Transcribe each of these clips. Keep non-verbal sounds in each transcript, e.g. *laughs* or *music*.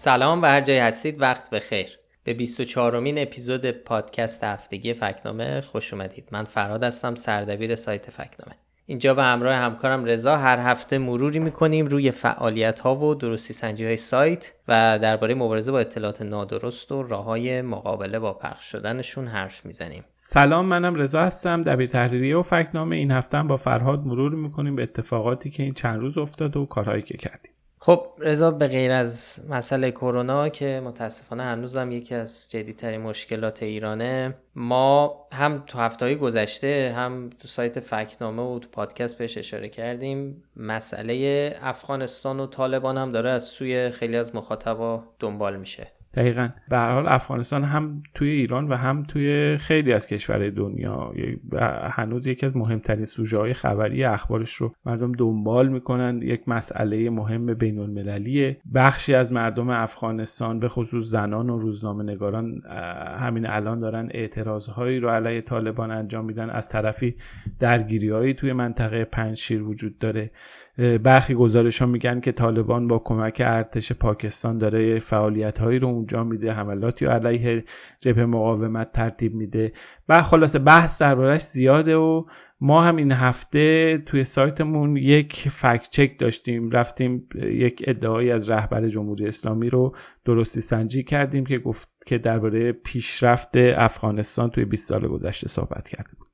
سلام و هر جای هستید وقت بخیر به 24 امین اپیزود پادکست هفتگی فکنامه خوش اومدید. من فراد هستم سردبیر سایت فکنامه. اینجا به همراه همکارم رضا. هر هفته مروری می‌کنیم روی فعالیت ها و درستی سنجی های سایت و درباره مبارزه با اطلاعات نادرست و راه های مقابله با پخش شدنشون حرف می‌زنیم. سلام منم رضا هستم دبیر تحریریه و فکنامه. این هفته هم با فرهاد مرور می‌کنیم به اتفاقاتی که این چند روز افتاد و کارهایی که کردیم. خب رضا به غیر از مسئله کرونا که متاسفانه هنوزم یکی از جدیترین مشکلات ایرانه ما هم تو هفته های گذشته هم تو سایت فکنامه و تو پادکست بهش اشاره کردیم مسئله افغانستان و طالبان هم داره از سوی خیلی از مخاطبا دنبال میشه. دقیقا. به حال افغانستان هم توی ایران و هم توی خیلی از کشورهای دنیا هنوز یکی از مهمترین سوژه های خبری اخبارش رو مردم دنبال می‌کنن. یک مسئله مهم بین المللیه بخشی از مردم افغانستان به خصوص زنان و روزنامه نگاران همین الان دارن اعتراض هایی رو علیه طالبان انجام میدن. از طرفی درگیری هایی توی منطقه پنجشیر وجود داره. برخی گزارش ها میگن که طالبان با کمک ارتش پاکستان داره فعالیت هایی رو اونجا میده حملاتی و علیه جبهه مقاومت ترتیب میده. و خلاصه بحث دربارش زیاده و ما هم این هفته توی سایتمون یک فکت چک داشتیم. رفتیم یک ادعایی از رهبر جمهوری اسلامی رو درستی سنجی کردیم که گفت که درباره پیشرفت افغانستان توی 20 سال گذشته صحبت کرده بود.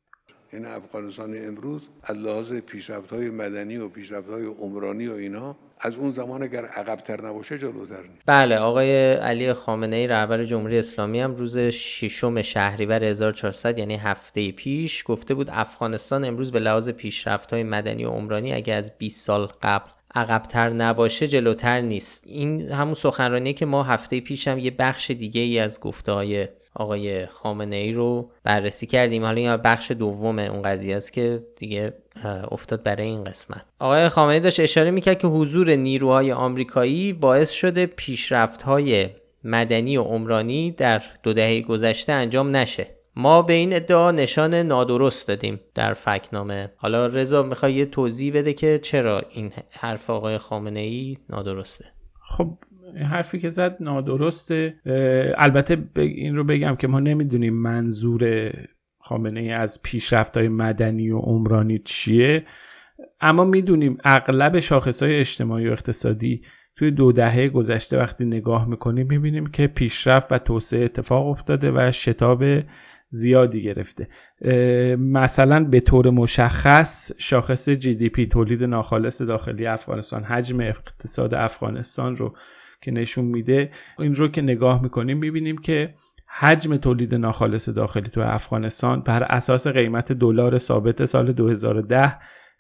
این افغانستان امروز از لحاظ پیشرفت های مدنی و پیشرفت های عمرانی و اینا از اون زمان اگر عقبتر نباشه جلوتر نیست. بله آقای علی خامنه ای رهبر جمهوری اسلامی هم روز ششم شهریور 1400 یعنی هفته پیش گفته بود افغانستان امروز به لحاظ پیشرفت های مدنی و عمرانی اگر از 20 سال قبل عقبتر نباشه جلوتر نیست. این همون سخنرانی که ما هفته پیش هم یه بخش دیگه ای از گفته های آقای خامنه ای رو بررسی کردیم. حالا این بخش دوم اون قضیه است که دیگه افتاد برای این قسمت. آقای خامنه ای داشت اشاره می‌کرد که حضور نیروهای آمریکایی باعث شده پیشرفت های مدنی و عمرانی در دو دهه گذشته انجام نشه. ما به این ادعا نشان نادرست دادیم در فکنامه. حالا رضا می‌خوای یه توضیح بده که چرا این حرف آقای خامنه ای نادرسته؟ خب حرفی که زد نادرسته. البته این رو بگم که ما نمی‌دونیم منظور خامنه ای از پیشرفت های مدنی و عمرانی چیه. اما می‌دونیم اغلب شاخص های اجتماعی و اقتصادی توی دو دهه گذشته وقتی نگاه می‌کنیم می‌بینیم که پیشرفت و توسعه اتفاق افتاده و شتاب زیادی گرفته. مثلا به طور مشخص شاخص جی دی پی تولید ناخالص داخلی افغانستان حجم اقتصاد افغانستان رو که نشون میده این رو که نگاه می‌کنیم می‌بینیم که حجم تولید ناخالص داخلی تو افغانستان بر اساس قیمت دلار ثابت سال 2010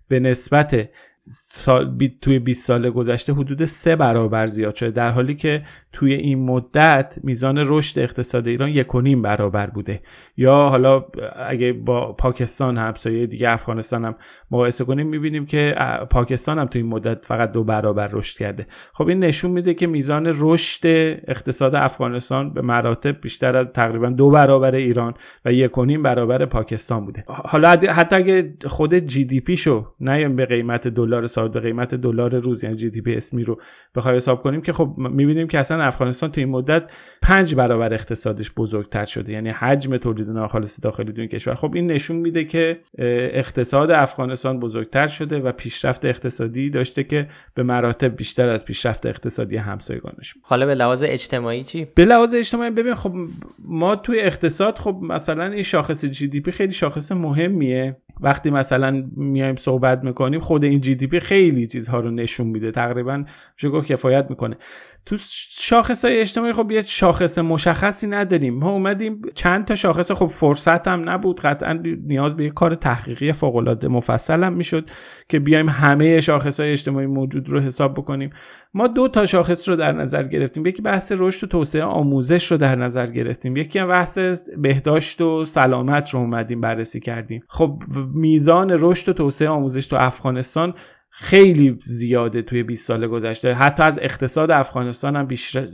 به نسبت سال توی 20 سال گذشته حدود سه برابر زیاد شده در حالی که توی این مدت میزان رشد اقتصاد ایران یک و نیم برابر بوده. یا حالا اگه با پاکستان همسایه دیگه افغانستان هم مقایسه کنیم می‌بینیم که پاکستان هم توی این مدت فقط دو برابر رشد کرده. خب این نشون میده که میزان رشد اقتصاد افغانستان به مراتب بیشتر از تقریبا دو برابر ایران و یک و نیم برابر پاکستان بوده. حالا حتی اگه خود جی دی پی شو نیایم به قیمت دلار دلار ثابت به قیمت دلار روز یعنی جی دی پی اسمی رو بخوای حساب کنیم که خب می‌بینیم که اصلا افغانستان تو این مدت پنج برابر اقتصادش بزرگتر شده. یعنی حجم تولید ناخالص داخلی دو این کشور. خب این نشون میده که اقتصاد افغانستان بزرگتر شده و پیشرفت اقتصادی داشته که به مراتب بیشتر از پیشرفت اقتصادی همسایگانش. حالا به لحاظ اجتماعی چی؟ به لحاظ اجتماعی ببین خب ما توی اقتصاد خب مثلا این شاخص جی دی پی خیلی شاخص مهمیه. وقتی مثلا میایم صحبت می‌کنیم خود این جی دی پی خیلی چیزها رو نشون میده. تقریبا میشه گفت کفایت می‌کنه. تو شاخص های اجتماعی خب یه شاخص مشخصی نداریم. ما اومدیم چند تا شاخص خب فرصت هم نبود. قطعا نیاز به یه کار تحقیقی فوق العاده مفصل هم می‌شد که بیایم همه شاخص های اجتماعی موجود رو حساب بکنیم. ما دو تا شاخص رو در نظر گرفتیم. یکی بحث رشد و توسعه آموزش رو در نظر گرفتیم. یکی هم بحث بهداشت و سلامت رو اومدیم بررسی کردیم. خب میزان رشد و توسعه آموزش تو افغانستان خیلی زیاده توی 20 سال گذشته. حتی از اقتصاد افغانستان هم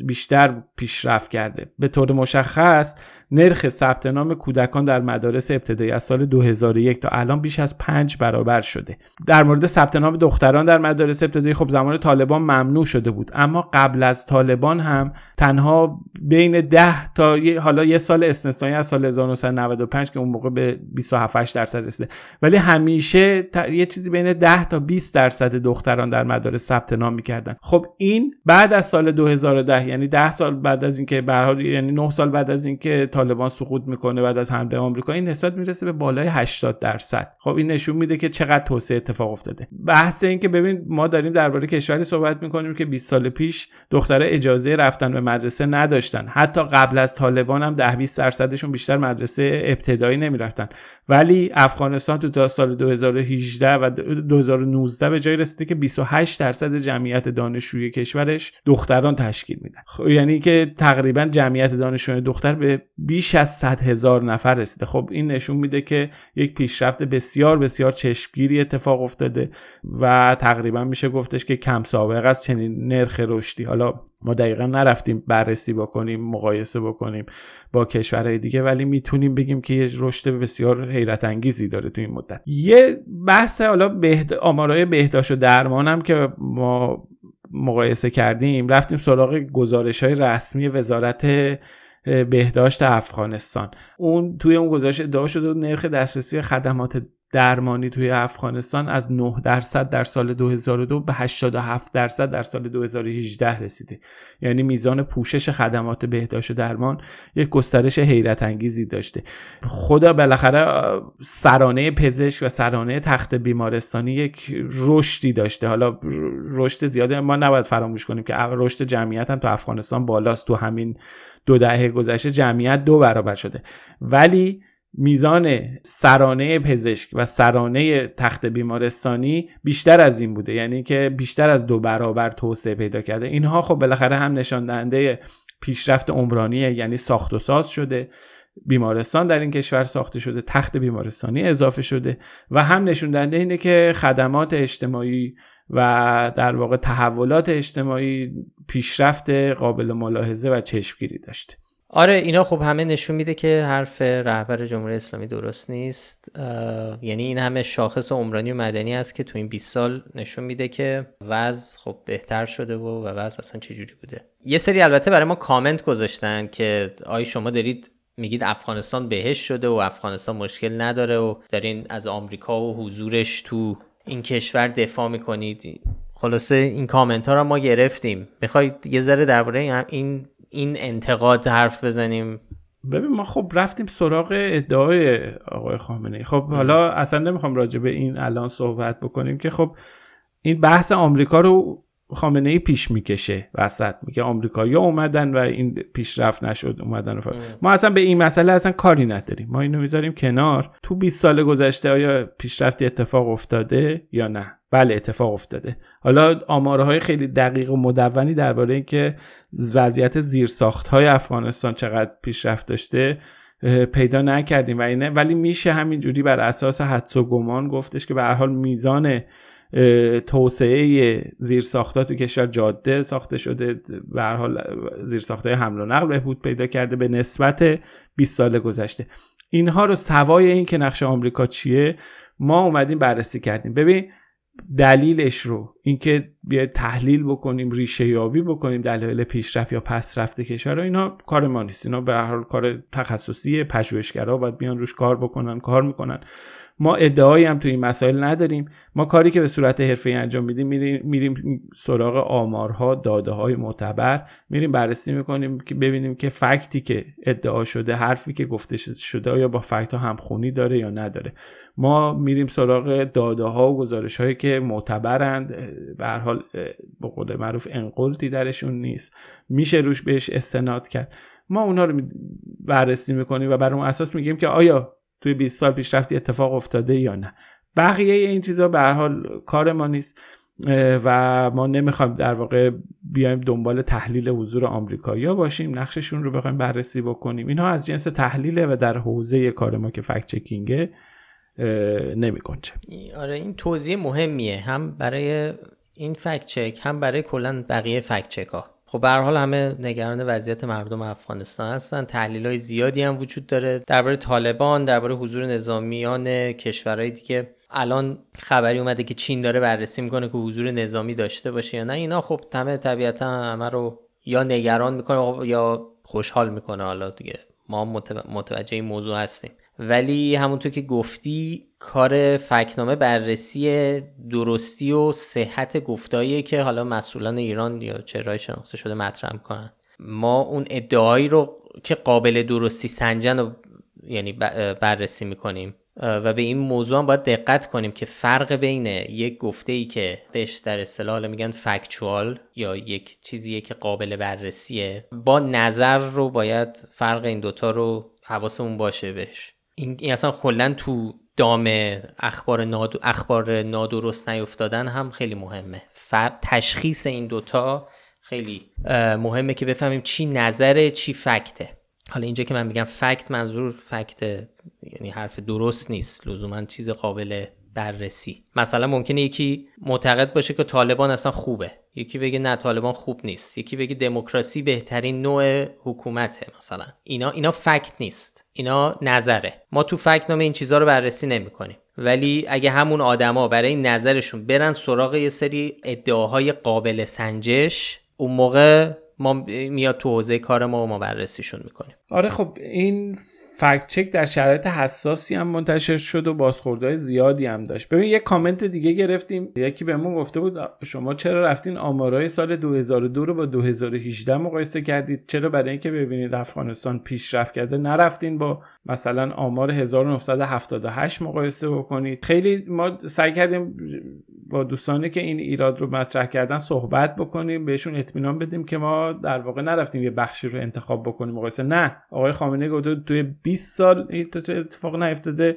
بیشتر پیشرفت کرده. به طور مشخص نرخ ثبت نام کودکان در مدارس ابتدایی از سال 2001 تا الان بیش از پنج برابر شده. در مورد ثبت نام دختران در مدارس ابتدایی خب زمان طالبان ممنوع شده بود. اما قبل از طالبان هم تنها بین 10 تا حالا یه سال استثنایی از سال 1995 که اون موقع به 27 درصد رسیده. ولی همیشه یه چیزی بین 10 تا 20 درصد دختران در مدارس ثبت نام می‌کردن. خب این بعد از سال 2010 یعنی 10 سال بعد از اینکه به یعنی 9 سال بعد از اینکه طالبان سقوط می‌کنه بعد از حمله آمریکا این نسبت می‌رسه به بالای 80 درصد. خب این نشون میده که چقدر توسعه اتفاق افتاده. بحث این که ببین ما داریم درباره کشوری صحبت می‌کنیم که 20 سال پیش دختره اجازه رفتن به مدرسه نداشتن. حتی قبل از طالبان هم 10 20 درصدشون بیشتر مدرسه ابتدایی نمی‌رفتن. ولی افغانستان تو تا سال 2018 و 2019 به جای رسیده که 28 درصد جمعیت دانشجوی کشورش دختران تشکیل میدن. خب یعنی که تقریبا جمعیت دانشجوی دختر به بیش از 100 هزار نفر رسیده. خب این نشون میده که یک پیشرفت بسیار بسیار چشمگیری اتفاق افتاده و تقریبا میشه گفتش که کم سابقه است چنین نرخ رشدی. حالا ما دقیقا نرفتیم بررسی بکنیم مقایسه بکنیم با کشورهای دیگه ولی می‌تونیم بگیم که یه رشد بسیار حیرت انگیزی داره تو این مدت. یه بحث حالا بهد... آمارای بهداشت و درمانم که ما مقایسه کردیم رفتیم سراغ گزارش های رسمی وزارت بهداشت افغانستان. اون توی اون گزارش ادعا شده نرخ دسترسی خدمات درمانی توی افغانستان از 9 درصد در سال 2002 به 87 درصد در سال 2018 رسیده. یعنی میزان پوشش خدمات بهداشت و درمان یک گسترش حیرت انگیزی داشته. خدا بالاخره سرانه پزشک و سرانه تخت بیمارستانی یک رشدی داشته. حالا رشد زیاده ما نباید فراموش کنیم که رشد جمعیت هم تو افغانستان بالاست تو همین دو دهه گذشته جمعیت دو برابر شده. ولی میزان سرانه پزشک و سرانه تخت بیمارستانی بیشتر از این بوده. یعنی که بیشتر از دو برابر توسعه پیدا کرده. اینها خب بالاخره هم نشان دهنده پیشرفت عمرانیه یعنی ساخت و ساز شده. بیمارستان در این کشور ساخته شده تخت بیمارستانی اضافه شده و هم نشون دهنده اینه که خدمات اجتماعی و در واقع تحولات اجتماعی پیشرفت قابل ملاحظه و چشمگیری داشته. آره اینا خب همه نشون میده که حرف رهبر جمهوری اسلامی درست نیست. یعنی این همه شاخص عمرانی و مدنی است که تو این 20 سال نشون میده که وضع خب بهتر شده و و وضع اصلا چجوری بوده. یه سری البته برای ما کامنت گذاشتن که آی شما دارید میگید افغانستان بهش شده و افغانستان مشکل نداره و دارین از آمریکا و حضورش تو این کشور دفاع می‌کنید. خلاصه این کامنت ها رو ما گرفتیم. می‌خواید یه ذره درباره این این انتقاد حرف بزنیم. ببین ما خب رفتیم سراغ ادعای آقای خامنه ای خب حالا اصلا نمی‌خوام راجع به این الان صحبت بکنیم که خب این بحث آمریکا رو خامنه ای پیش می‌کشه وسط میگه آمریکایی اومدن و این پیشرفت نشد اومدن ما اصلا به این مسئله اصلا کاری نداریم. ما اینو می‌ذاریم کنار. تو 20 سال گذشته آیا پیشرفتی اتفاق افتاده یا نه؟ بله اتفاق افتاده. حالا آمارهای خیلی دقیق و مدونی درباره اینکه وضعیت زیرساخت های افغانستان چقدر پیشرفت داشته پیدا نکردیم و اینه. ولی میشه همینجوری بر اساس حدس و گمان گفتش که به هر حال میزان توسعه زیرساختها تو کشور جاده ساخته شده. به هر حال حمل و نقل بهبود پیدا کرده به نسبت 20 سال گذشته. اینها رو سوای این که نقش آمریکا چیه ما اومدیم بررسی کردیم. ببین دلیلش رو اینکه بیا تحلیل بکنیم ریشه یابی بکنیم دلایل پیشرفت یا پسرفت کشور اینا کار ما نیست. اینا به هر حال کار تخصصی پژوهشگرا باید بیان روش کار بکنن کار می‌کنن. ما ادعایی هم تو این مسائل نداریم. ما کاری که به صورت حرفه انجام میدیم میریم, میریم سراغ آمارها داده های معتبر میریم بررسی می‌کنیم که ببینیم که فکتی که ادعا شده حرفی که گفته شده آیا با فکت ها همخونی داره یا نداره. ما میریم سراغ داده ها و گزارش هایی که معتبرند. به هر حال به قول معروف انقلتی درشون نیست. میشه روش بهش استناد کرد. ما اونها رو بررسی می‌کنیم و بر اون اساس میگیم که آیا توی 20 سال پیشرفتی اتفاق افتاده یا نه. بقیه این چیزها به هر حال کار ما نیست و ما نمی‌خوایم در واقع بیایم دنبال تحلیل حضور آمریکایی باشیم نقششون رو بخوایم بررسی بکنیم. اینها از جنس تحلیله و در حوزه کار ما که فکت چکینگه نمی آره این توضیح مهمیه هم برای این فکت چک هم برای کلا بقیه فکت چک ها خب به حال همه نگران وضعیت مردم افغانستان هستن. تحلیل های زیادی هم وجود داره. درباره طالبان درباره حضور نظامیان کشورهای دیگه. الان خبری اومده که چین داره بررسی می‌کنه که حضور نظامی داشته باشه یا نه. اینا خب همه طبیعتا همه رو یا نگران می‌کنه یا خوشحال می‌کنه. حالا دیگه ما متوجه این موضوع هستیم. ولی همونطور که گفتی کار فکنامه بررسی درستی و صحت گفتاییه که حالا مسئولان ایران یا چرای شناخته شده مطرح کنن ما اون ادعایی رو که قابل درستی سنجن رو یعنی بررسی می‌کنیم. و به این موضوع هم باید دقت کنیم که فرق بین یک گفته ای که بهش در اصطلاح میگن فکچوال یا یک چیزیه که قابل بررسیه با نظر رو باید فرق این دوتا رو حواسمون باشه بهش. این, اصلا کلا تو دام اخبار, ناد... اخبار نادرست نیفتادن هم خیلی مهمه. فرق تشخیص این دوتا خیلی مهمه که بفهمیم چی نظره چی فکته. حالا اینجا که من میگم فکت منظور فکت یعنی حرف درست نیست. لزوما چیز قابل بررسی. مثلا ممکنه یکی معتقد باشه که طالبان اصلا خوبه. یکی بگه نه طالبان خوب نیست. یکی بگه دموکراسی بهترین نوع حکومته مثلا. اینا اینا فکت نیست. اینا نظره. ما تو فکت نامه این چیزها رو بررسی نمی کنیم ولی اگه همون آدما برای نظرشون برن سراغ یه سری ادعاهای قابل سنجش اون موقع ما میاد تو حوزه کار ما و ما بررسیشون می‌کنیم. آره خب این فکت چک در شرایط حساسی هم منتشر شد و بازخوردهای زیادی هم داشت. ببین یه کامنت دیگه گرفتیم. یکی بهمون گفته بود شما چرا رفتین آمارای سال 2002 رو با 2018 مقایسه کردید؟ چرا برای اینکه ببینید افغانستان پیشرفت کرده نرفتین با مثلا آمار 1978 مقایسه بکنید؟ خیلی ما سعی کردیم با دوستانی که این ایراد رو مطرح کردن صحبت بکنیم بهشون اطمینان بدیم که ما در واقع نرفتیم یه بخشی رو انتخاب بکنیم مقایسه. نه آقای خامنه گفته توی 20 سال اتفاق نیفتاده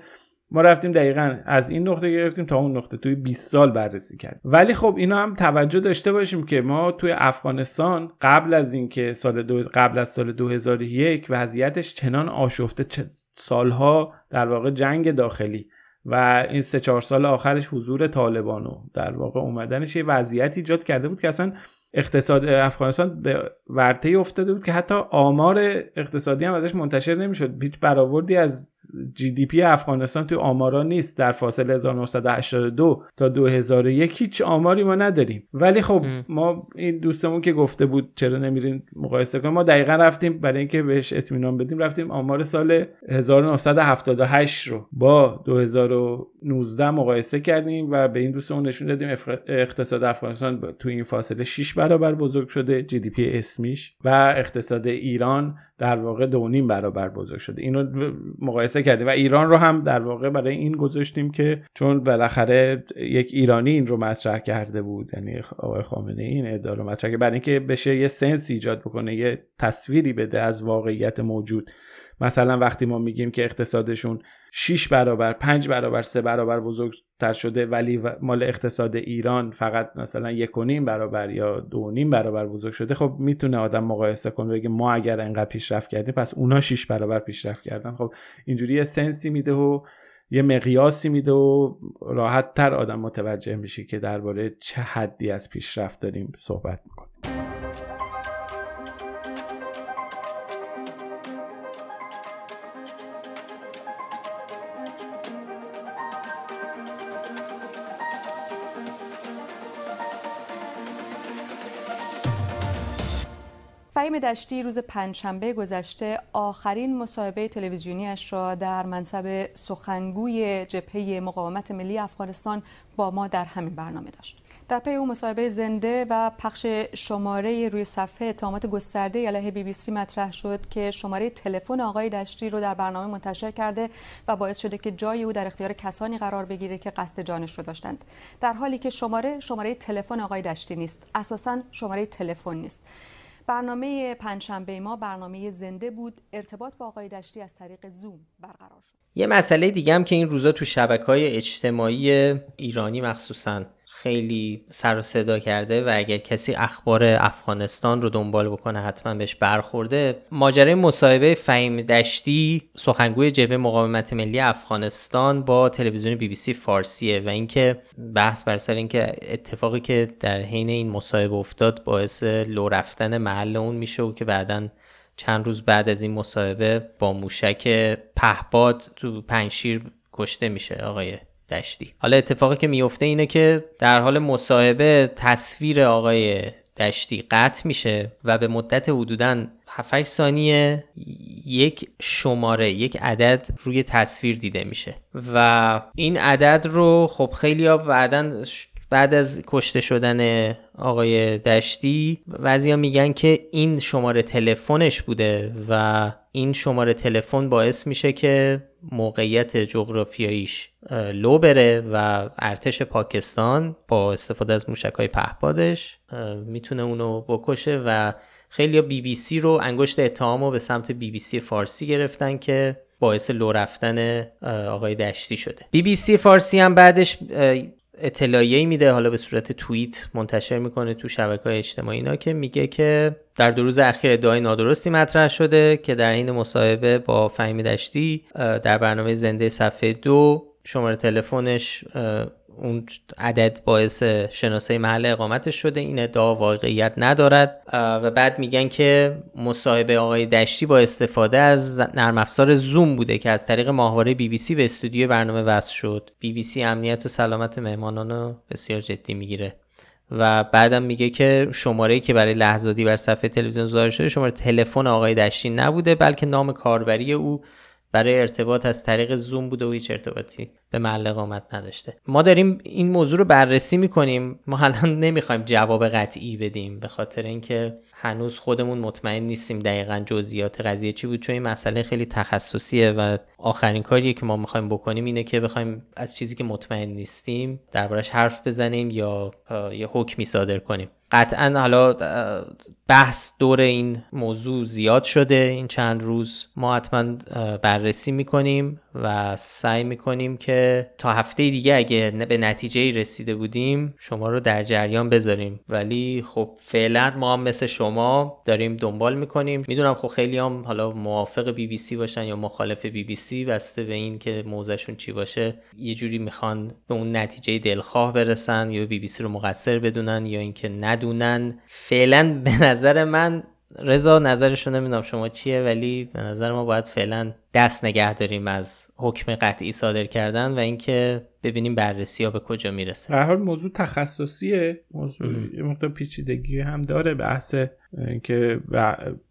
ما رفتیم دقیقا از این نقطه گرفتیم تا اون نقطه توی 20 سال بررسی کرد ولی خب اینا هم توجه داشته باشیم که ما توی افغانستان قبل از اینکه سال دو قبل از سال 2001 وضعیتش چنان آشفته سالها در واقع جنگ داخلی و این سه چهار سال آخرش حضور طالبانو در واقع اومدنش یه وضعیت ایجاد کرده بود که اصلا اقتصاد افغانستان به ورطه افتاده بود که حتی آمار اقتصادی هم ازش منتشر نمی‌شد. هیچ برآوردی از جی دی پی افغانستان توی آمارا نیست. در فاصله 1982 تا 2001 هیچ آماری ما نداریم. ولی خب ما این دوستمون که گفته بود چرا نمیرین مقایسه کنیم ما دقیقا رفتیم برای اینکه بهش اطمینان بدیم رفتیم آمار سال 1978 رو با 2019 مقایسه کردیم و به این دوستمون نشون دادیم اقتصاد افغانستان تو این فاصله 6 برابر بزرگ شده جی دی پی اسمیش و اقتصاد ایران در واقع دو نیم برابر بزرگ شده. اینو مقایسه کردیم و ایران رو هم در واقع برای این گذاشتیم که چون بالاخره یک ایرانی این رو مطرح کرده بود یعنی آقای خامنه این ادعا رو مطرح کرده برای اینکه بشه یه سنس ایجاد بکنه یه تصویری بده از واقعیت موجود. مثلا وقتی ما میگیم که اقتصادشون 6 برابر 5 برابر 3 برابر بزرگتر شده ولی مال اقتصاد ایران فقط مثلا یک و نیم برابر یا دو نیم برابر بزرگ شده خب می‌تونه آدم مقایسه کنه بگه ما اگر انقدر پیشرفت کردیم پس اونا 6 برابر پیشرفت کردن. خب اینجوری یه سنسی میده و یه مقیاسی میده و راحت تر آدم متوجه میشه که درباره چه حدی از پیشرفت داریم صحبت می‌کنیم. دشتی روز پنجشنبه گذشته آخرین مصاحبه تلویزیونیش را در منصب سخنگوی جبهه مقاومت ملی افغانستان با ما در همین برنامه داشت. در پی او مصاحبه زنده و پخش شماره روی صفحه اتهامات گسترده علیه بی بی سی مطرح شد که شماره تلفن آقای دشتی رو در برنامه منتشر کرده و باعث شده که جای او در اختیار کسانی قرار بگیره که قصد جانش رو داشتند. در حالی که شماره شماره تلفن آقای دشتی نیست. اساسا شماره تلفن نیست. برنامه پنجشنبه ما برنامه زنده بود. ارتباط با آقای دشتی از طریق زوم برقرار شد. یه مسئله دیگه هم که این روزا تو شبکه های اجتماعی ایرانی مخصوصا خیلی سر و صدا کرده و اگر کسی اخبار افغانستان رو دنبال بکنه حتما بهش برخورده. ماجرای مصاحبه فهیم دشتی سخنگوی جبهه مقاومت ملی افغانستان با تلویزیون بی بی سی فارسیه و اینکه بحث بر سر اینکه اتفاقی که در حین این مصاحبه افتاد باعث لو رفتن محل اون میشه و که بعدا چند روز بعد از این مصاحبه با موشک پهباد تو پنشیر کشته میشه آقای دشتی. حالا اتفاقی که میفته اینه که در حال مصاحبه تصویر آقای دشتی قطع میشه و به مدت حدودا 7 ثانیه یک شماره یک عدد روی تصویر دیده میشه. و این عدد رو خب خیلی ها بعدا بعد از کشته شدن آقای دشتی بعضیا میگن که این شماره تلفنش بوده و این شماره تلفن باعث میشه که موقعیت جغرافیاییش لو بره و ارتش پاکستان با استفاده از موشک های پهپادش می‌تونه اونو بکشه و خیلی بی بی سی رو انگشت اتهام رو به سمت بی بی سی فارسی گرفتن که باعث لو رفتن آقای دشتی شده. بی بی سی فارسی هم بعدش اطلاعیه میده حالا به صورت توییت منتشر می‌کنه تو شبکه های اجتماعی اینا که میگه که در دو روز اخیر ادعای نادرستی مطرح شده که در این مصاحبه با فهیم دشتی در برنامه زنده صفحه دو شماره تلفنش اون عدد باعث شناسایی محل اقامتش شده این ادعا واقعیت ندارد. و بعد میگن که مصاحبه آقای دشتی با استفاده از نرم افزار زوم بوده که از طریق ماهواره بی بی سی به استودیو برنامه وصل شد. بی بی سی امنیت و سلامت مهمانان رو بسیار جدی می‌گیره. و بعدم میگه که شماره که برای لحظاتی بر صفحه تلویزیون ظاهر شده شماره تلفن آقای دشتی نبوده بلکه نام کاربری او برای ارتباط از طریق زوم بوده و هیچ ارتباطی به محل اقامت نداشته. ما داریم این موضوع رو بررسی می‌کنیم. ما الان نمی‌خوایم جواب قطعی بدیم به خاطر اینکه هنوز خودمون مطمئن نیستیم دقیقا جزئیات قضیه چی بود چون این مسئله خیلی تخصصیه و آخرین کاریه که ما می‌خوایم بکنیم اینه که بخوایم از چیزی که مطمئن نیستیم دربارش حرف بزنیم یا یه حکمی صادر کنیم. قطعا حالا بحث دور این موضوع زیاد شده این چند روز. ما حتما بررسی می‌کنیم. و سعی می‌کنیم که تا هفته دیگه اگه به نتیجه رسیده بودیم شما رو در جریان بذاریم. ولی خب فعلا ما هم مثل شما داریم دنبال می‌کنیم. می‌دونم خب خیلی هم حالا موافق بی بی سی باشن یا مخالف بی بی سی بسته به این که موضعشون چی باشه یه جوری می‌خوان به اون نتیجه دلخواه برسن یا بی بی سی رو مقصر بدونن یا اینکه ندونن. فعلا به نظر من رضا نظرشو نمی‌دونم شما چیه ولی به نظر ما باید فعلا دست نگه داریم از حکم قطعی صادر کردن و اینکه ببینیم بررسی ها به کجا می‌رسه. به حال موضوع تخصصیه. موضوع یه مقدار پیچیدگی هم داره بحث اینکه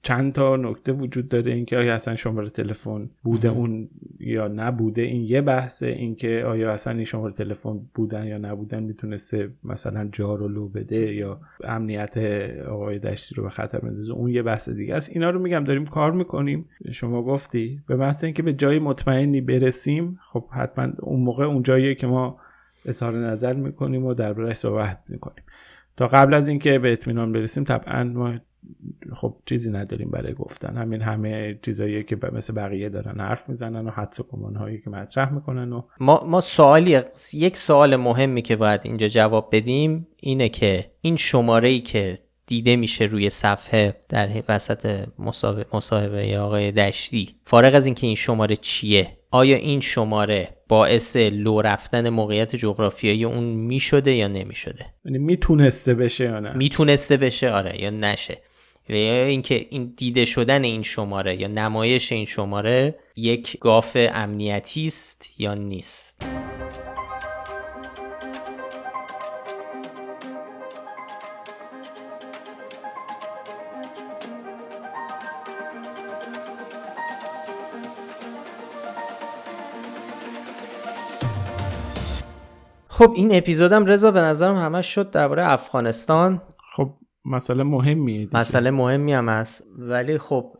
چند تا نکته وجود داره اینکه آیا اصلا شماره تلفن بوده اون یا نبوده. این یه بحثه. اینکه آیا اصلا این شماره تلفن بودن یا نبودن می‌تونسته مثلا جار و لو بده یا امنیت آقای دشتی رو به خطر بندازه. اون یه بحث دیگه است. اینا رو میگم داریم کار می‌کنیم. شما گفتی. به بحث اینکه به جای مطمئنی برسیم خب حتما اون موقع اون جاییه که ما اظهار نظر می‌کنیم و دربارهش صحبت می‌کنیم. تا قبل از اینکه به اطمینان برسیم طبعا ما خب چیزی نداریم برای گفتن. همین همه چیزایی که مثل بقیه دارن حرف می‌زنن و حدس و هایی که مطرح می‌کنن و ما ما سوالی یک سوال مهمی که باید اینجا جواب بدیم اینه که این شماره ای که دیده میشه روی صفحه در وسط مصاحبه آقای دشتی. فارغ از اینکه این شماره چیه آیا این شماره باعث لو رفتن موقعیت جغرافیایی اون می‌شده یا نمی‌شده؟ یعنی می‌تونسته بشه یا نه؟ می‌تونسته بشه آره یا نشه. و یا اینکه این دیده شدن این شماره یا نمایش این شماره یک گاف امنیتی است یا نیست؟ خب این اپیزودم رضا به نظرم همش شد درباره افغانستان. خب مسئله مهمیه دیگه. مسئله مهمی هم هست. ولی خب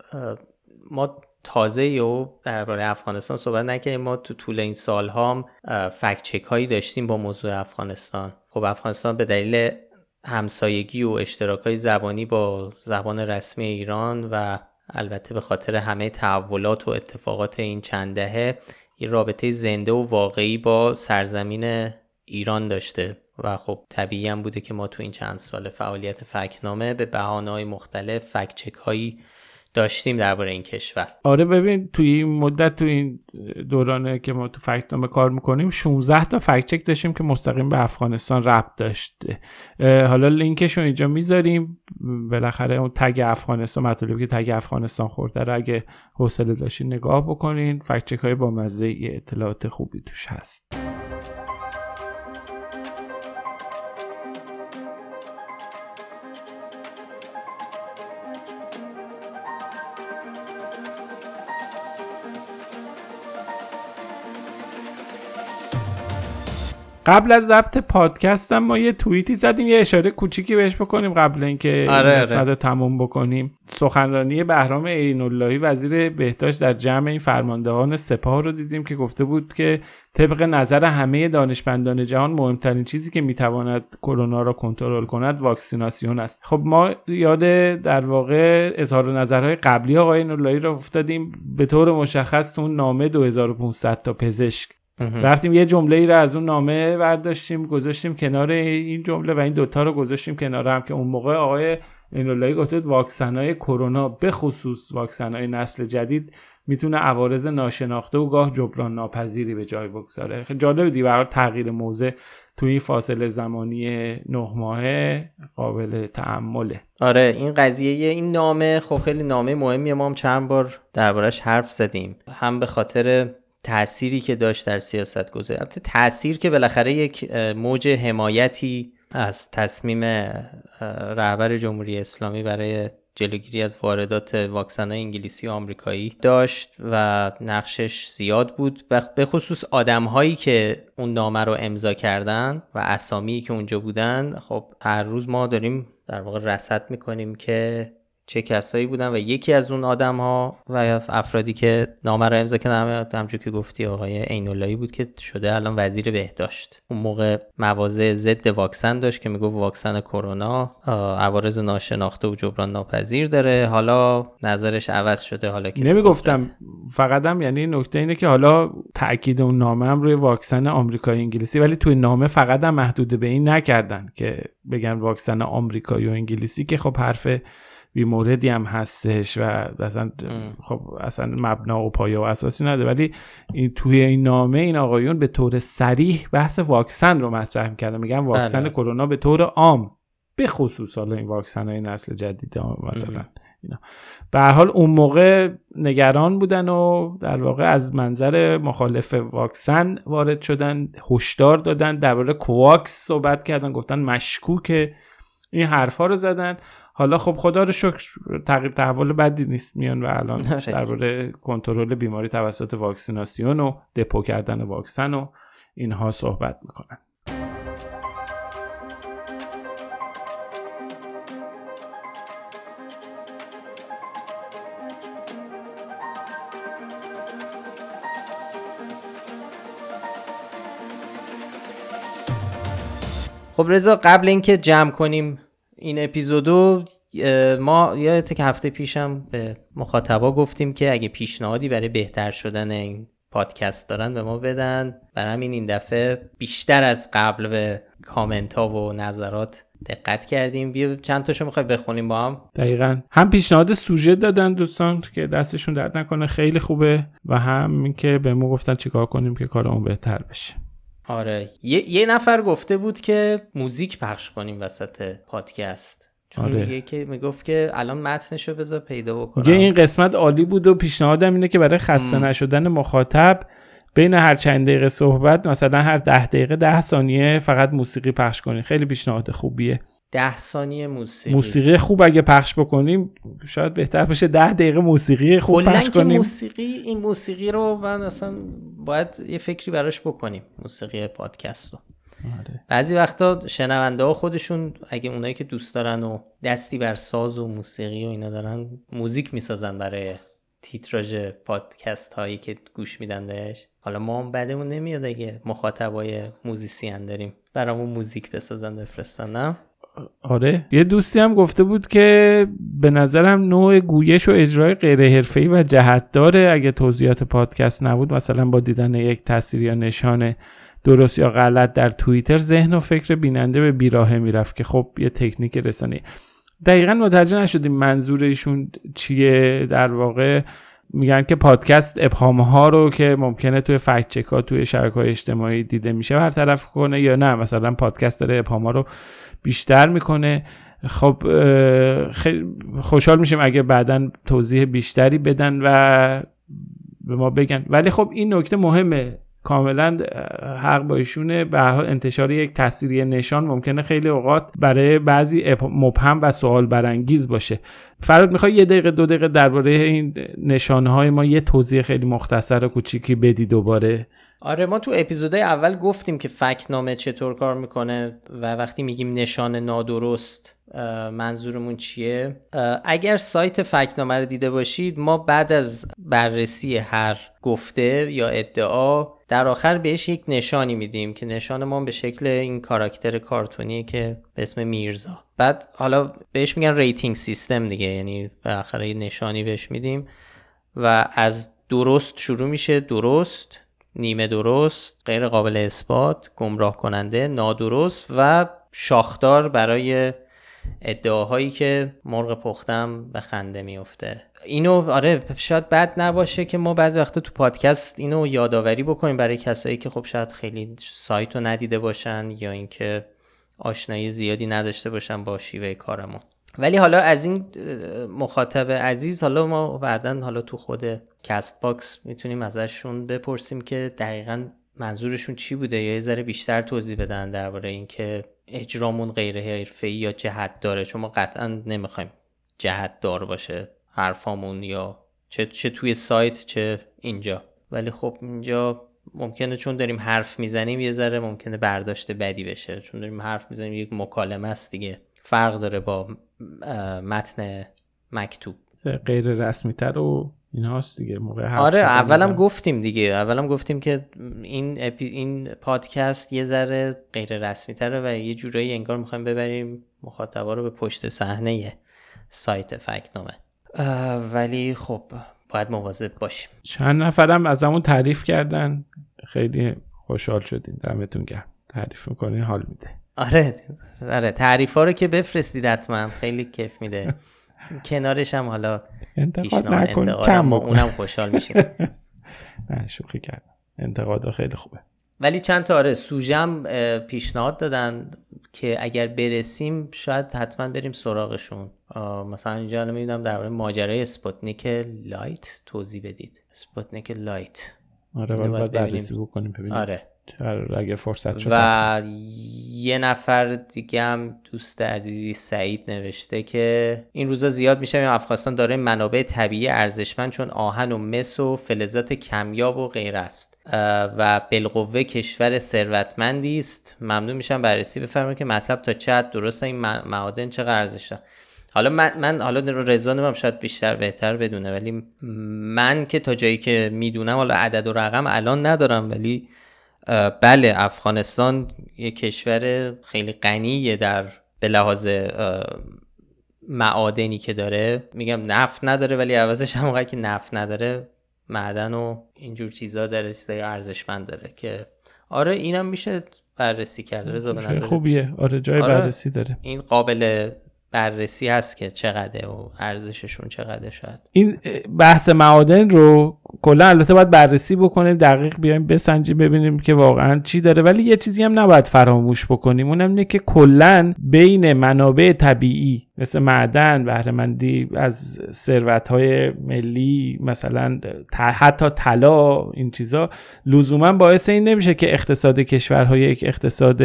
ما تازه و درباره افغانستان صحبت نکردیم. ما تو طول این سال هم فکت چک هایی داشتیم با موضوع افغانستان. خب افغانستان به دلیل همسایگی و اشتراک های زبانی با زبان رسمی ایران و البته به خاطر همه تحولات و اتفاقات این چند دهه یه رابطه زنده و واقعی با سرزمین ایران داشته و خب طبیعی هم بوده که ما تو این چند سال فعالیت فکنامه به بهانه‌های مختلف فکچک هایی داشتیم درباره این کشور. آره ببین توی این مدت توی این دورانه که ما تو فکتنامه کار می‌کنیم 16 تا فکت چک داشتیم که مستقیم به افغانستان ربط داشته. حالا لینکش رو اینجا می‌ذاریم. بالاخره اون تگ افغانستان مطلبی که تگ افغانستان خورده رو اگه حوصله داشتین نگاه بکنین. فکت چک های با مزه اطلاعات خوبی توش هست. قبل از ضبط پادکست هم ما یه توییتی زدیم یه اشاره کوچیکی بهش بکنیم قبل اینکه آره قسمت آره. رو تموم بکنیم. سخنرانی بهرام عیناللهی وزیر بهداشت در جمع این فرماندهان سپاه رو دیدیم که گفته بود که طبق نظر همه دانشمندان جهان مهمترین چیزی که می‌تواند کرونا را کنترل کند واکسیناسیون است. خب ما یاد در واقع اظهار نظرهای قبلی آقای عیناللهی رو افتادیم. به طور مشخص تو اون نامه 2500 تا پزشک. رفتیم یه جمله ای رو از اون نامه برداشتیم گذاشتیم کنار این جمله و این دوتا رو گذاشتیم کنار هم که اون موقع آقای اینولایی گفته واکسن های کرونا به خصوص واکسن های نسل جدید می‌تونه عوارض ناشناخته و گاه جبران ناپذیری به جای بگذاره. خیلی جالب دی برای تغییر موضع تو این فاصله زمانی نه ماهه قابل تعمله آره این قضیه این نامه خب خیلی نامه مهمیه ما هم چند بار دربارش حرف زدیم. هم به خاطر تأثیری که داشت در سیاست گذاری البته تأثیر که بالاخره یک موج حمایتی از تصمیم رهبر جمهوری اسلامی برای جلوگیری از واردات واکسن انگلیسی و آمریکایی داشت و نقشش زیاد بود و به خصوص آدم هایی که اون نامه رو امضا کردن و اسامی که اونجا بودن خب هر روز ما داریم در واقع رصد می‌کنیم که چه کسایی بودن و یکی از اون آدم ها و افرادی که نامه رو امضا کردن همونجور که گفتی آقای عیناللهی بود که شده الان وزیر بهداشت. اون موقع مواضع ضد واکسن داشت که می‌گفت واکسن کرونا عوارض ناشناخته و جبران ناپذیر داره. حالا نظرش عوض شده حالا که نمی‌گفتم. فقط هم یعنی نکته اینه که حالا تاکید اون نامه هم روی واکسن آمریکایی انگلیسی ولی توی نامه فقط هم محدود به این نکردن که بگن واکسن آمریکایی و انگلیسی که خب حرف بی موردی هم هستش و اصلا خب اصلا مبنا و پایه و اساسی نداره ولی این توی این نامه این آقایون به طور سریح بحث واکسن رو مطرح می‌کردن. میگن واکسن کرونا به طور عام به خصوص حالا این واکسن های نسل جدید مثلا. اینا. به حال اون موقع نگران بودن و در واقع از منظر مخالف واکسن وارد شدن هشدار دادن درباره کوواکس صحبت کردن گفتن مشکوک این حرفا رو زدن. حالا خب خدا رو شکر تغییر تحول بدی نیست میان و الان *laughs* درباره کنترل بیماری توسط واکسیناسیون و دپو کردن واکسن و اینها صحبت می‌کنن. خب رضا قبل اینکه جمع کنیم این اپیزودو ما یادته که هفته پیشم به مخاطبا گفتیم که اگه پیشنهادی برای بهتر شدن این پادکست دارن به ما بدن. برای همین این دفعه بیشتر از قبل به کامنت ها و نظرات دقت کردیم. بیا چند تاشو می‌خوای بخونیم با هم؟ دقیقا. هم پیشنهاد سوژه دادن دوستان که دستشون درد نکنه خیلی خوبه. و هم اینکه به ما گفتن چیکار کنیم که کارمون بهتر بشه. آره. یه, یه نفر گفته بود که موزیک پخش کنیم وسط پادکست. چون آره. میگه که می‌گفت که الان متنشو بذار پیدا بکنم. میگه این قسمت عالی بود و پیشنهادم اینه که برای خسته ام. نشدن مخاطب بین هر چند دقیقه صحبت مثلا هر ده دقیقه ده ثانیه فقط موسیقی پخش کنیم خیلی پیشنهاد خوبیه. ده ثانیه موسیقی. موسیقی خوب اگه پخش بکنیم شاید بهتر بشه ده دقیقه موسیقی خوب پخش کنیم. موسیقی این موسیقی رو من اصلا باید یه فکری براش بکنیم موسیقی پادکست رو. آره. بعضی وقتا شنونده ها خودشون اگه اونایی که دوست دارن و دستی بر ساز و موسیقی و اینا دارن موزیک می‌سازن برای تیتراژ پادکست هایی که گوش میدن بهش. حالا ما هم بدمون نمیاد اگه مخاطبای موزیسین داریم برامون موزیک بسازن بفرستن نه؟ آره. یه دوستی هم گفته بود که به نظرم نوع گویش و اجرای غیر حرفه‌ای و جهت داره. اگه توضیحات پادکست نبود مثلا با دیدن یک تصویر یا نشان درست یا غلط در توییتر ذهن و فکر بیننده به بیراهه می‌رفت که خب یه تکنیک رسانه دقیقا متوجه نشدیم منظور ایشون چیه. در واقع میگن که پادکست ابهام ها رو که ممکنه توی فکت چک توی شبکه های اجتماعی دیده میشه برطرف کنه یا نه. مثلا پادکست داره ابهام ها رو بیشتر می‌کنه. خب خیلی خوشحال میشیم اگه بعدا توضیح بیشتری بدن و به ما بگن. ولی خب این نکته مهمه. کاملا حق با ایشونه. به حال انتشار یک تصویری نشان ممکنه خیلی اوقات برای بعضی مبهم و سوال برانگیز باشه. فراد می‌خوای یه دقیقه دو دقیقه درباره این نشانه های ما یه توضیح خیلی مختصر و کوچیکی بدی دوباره؟ آره ما تو اپیزودهای اول گفتیم که فکنامه چطور کار می‌کنه و وقتی میگیم نشان نادرست منظورمون چیه؟ اگر سایت فکت‌نامه رو دیده باشید ما بعد از بررسی هر گفته یا ادعا در آخر بهش یک نشانی میدیم که نشان ما به شکل این کاراکتر کارتونیه که به اسم میرزا. بعد حالا بهش میگن rating system دیگه یعنی بالاخره یه نشانی بهش میدیم و از درست شروع میشه. درست نیمه درست غیر قابل اثبات گمراه کننده نادرست و شاخدار برای ادعاهایی که مرغ پخته هم به خنده میفته اینو آره شاید بد نباشه که ما بعضی وقتا تو پادکست اینو یادآوری بکنیم برای کسایی که خب شاید خیلی سایت رو ندیده باشن یا اینکه آشنایی زیادی نداشته باشن با شیوه کارمون. ولی حالا از این مخاطب عزیز حالا ما بعدا حالا تو خود کست باکس می‌تونیم ازشون بپرسیم که دقیقا منظورشون چی بوده؟ یا یه ذره بیشتر توضیح بدن درباره اینکه اجرامون غیر حرفه‌ای یا جهت داره؟ چون ما قطعا نمی‌خوایم جهت دار باشه. حرفامون یا چه, چه توی سایت چه اینجا. ولی خب اینجا ممکنه چون داریم حرف می‌زنیم یه ذره ممکنه برداشت بدی بشه. چون داریم حرف می‌زنیم یک مکالمه است دیگه. فرق داره با متن مکتوب. غیر رسمی تر و این هاست دیگه. موقع آره اولم گفتیم دیگه. اولم گفتیم که این این پادکست یه ذره غیر رسمی تره و یه جورایی انگار می‌خوایم ببریم مخاطبا رو به پشت صحنه سایت فکنامه ولی خب باید مواظب باشیم. چند نفرم از همون تعریف کردن. خیلی خوشحال شدین. دمتون گرم. تعریف می‌کنین حال میده. آره آره. تعریف ها رو که بفرستید حتما. خیلی کیف میده. کنارش هم حالا انتقاد نکن. کم اونم خوشحال میشیم. *laughs* نه شوخی کردم. انتقاد خیلی خوبه. ولی چند تا آره سوژم پیشنهاد دادن که اگر برسیم شاید حتما بریم سراغشون. مثلا اینجا الان می‌بینم در ماجرای اسپوتنیک لایت توضیح بدید. اسپوتنیک لایت. آره باید بررسی بکنیم ببینیم. آره. اگر فرصت شد و یه نفر دیگه هم دوست عزیزی سعید نوشته که این روزا زیاد میشه. افغانستان دارای منابع طبیعی ارزشمند چون آهن و مس و فلزات کمیاب و غیره است. و بالقوه کشور ثروتمندی است. ممنون میشم بررسی بفرمایید که مطلب تا چه درست این معادن چقدر ارزش داره حالا من, من حالا رضا نمیم شاید بیشتر بهتر بدونه ولی من که تا جایی که می‌دونم حالا عدد و رقم الان ندارم ولی بله افغانستان یه کشور خیلی غنیه در به لحاظ معادنی که داره. میگم نفت نداره ولی عوضش هم که نفت نداره معدن و اینجور چیزا داره چیزای ارزشمند داره که آره اینم میشه بررسی کرد. رضا به نظر خوبیه. آره جای آره بررسی داره. این قابل بررسی هست که چقدر و ارزششون چقدر شاید. این بحث معادن رو کلا البته باید بررسی بکنیم دقیق بیایم بسنجیم ببینیم که واقعا چی داره. ولی یه چیزی هم نباید فراموش بکنیم. اونم اینه که کلا بین منابع طبیعی مثل معدن بهرهمندی از ثروت های ملی مثلا حتی طلا این چیزا لزوما باعث این نمیشه که اقتصاد کشورهای یک اقتصاد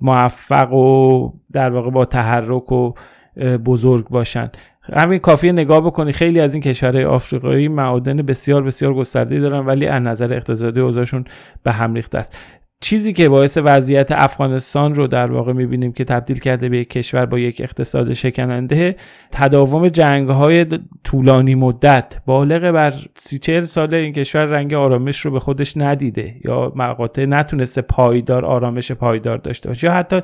موفق و در واقع با تحرک و بزرگ باشن. همین کافیه نگاه بکنی. خیلی از این کشورهای آفریقایی معادن بسیار بسیار گسترده دارن ولی از نظر اقتصادی اوضاعشون به هم ریخته است. چیزی که باعث وضعیت افغانستان رو در واقع می‌بینیم که تبدیل کرده به یک کشور با یک اقتصاد شکننده تداوم جنگ های طولانی مدت بالغ بر سی چهل ساله این کشور رنگ آرامش رو به خودش ندیده یا مقاطع نتونسته پایدار آرامش پایدار داشته باشه. یا حتی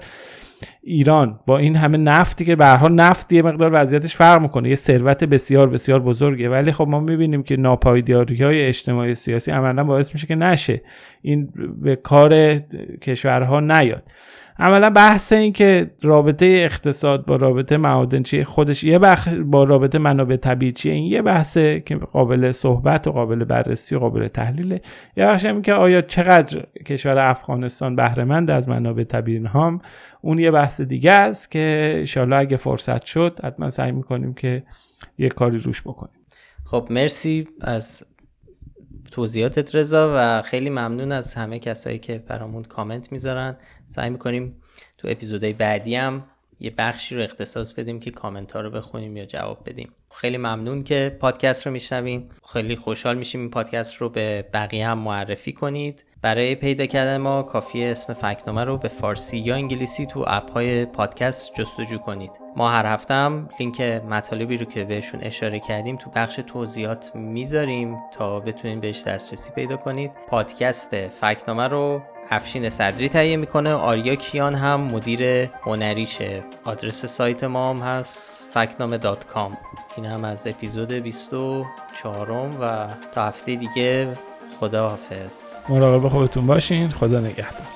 ایران. با این همه نفتی که به حال نفت یه مقدار وضعیتش فرق می‌کنه. یه ثروت بسیار بسیار بزرگه. ولی خب ما می‌بینیم که ناپایداری های اجتماعی سیاسی عملا باعث میشه که نشه. این به کار کشورها نیاد. عملا بحث این که رابطه اقتصاد با رابطه معادن چیه خودش یه بخش با رابطه منابع طبیعی چیه این یه بحثه که قابل صحبت و قابل بررسی و قابل تحلیله. یه بخش این که آیا چقدر کشور افغانستان بهرهمند از منابع طبیعی هم اون یه بحث دیگه است که انشالله اگه فرصت شد حتما سعی می‌کنیم که یه کاری روش بکنیم. خب مرسی از توضیحاتت رضا و خیلی ممنون از همه کسایی که برامون کامنت می‌ذارن. سعی می‌کنیم تو اپیزودهای بعدی هم یه بخشی رو اختصاص بدیم که کامنت ها رو بخونیم یا جواب بدیم. خیلی ممنون که پادکست رو میشنوین. خیلی خوشحال میشیم این پادکست رو به بقیه هم معرفی کنید. برای پیدا کردن ما کافی اسم فکت‌نامه رو به فارسی یا انگلیسی تو app های پادکست جستجو کنید. ما هر هفته هم لینک مطالبی رو که بهشون اشاره کردیم تو بخش توضیحات می‌ذاریم تا بتونین بهش دسترسی پیدا کنید. پادکست فکت‌نامه رو افشین صدری تهیه می‌کنه. آریا کیان هم مدیر هنریشه. آدرس سایت ما هم هست فکنامه دات کام. این هم از اپیزود 24 و تا هفته دیگه خدا حافظ مراقب خودتون باشین. خدا نگهدار.